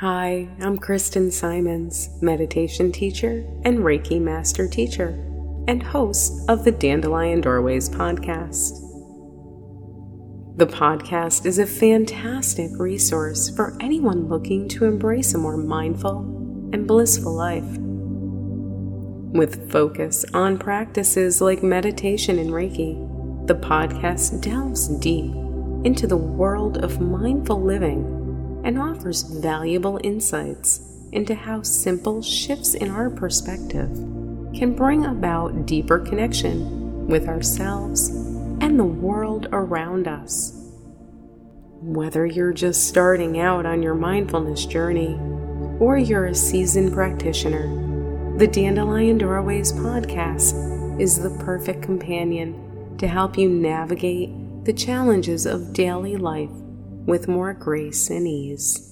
Hi, I'm Kristen Simons, meditation teacher and Reiki master teacher, and host of the Dandelion Doorways podcast. The podcast is a fantastic resource for anyone looking to embrace a more mindful and blissful life. With focus on practices like meditation and Reiki, the podcast delves deep into the world of mindful living and offers valuable insights into how simple shifts in our perspective can bring about deeper connection with ourselves and the world around us. Whether you're just starting out on your mindfulness journey or you're a seasoned practitioner, the Dandelion Doorways podcast is the perfect companion to help you navigate the challenges of daily life with more grace and ease.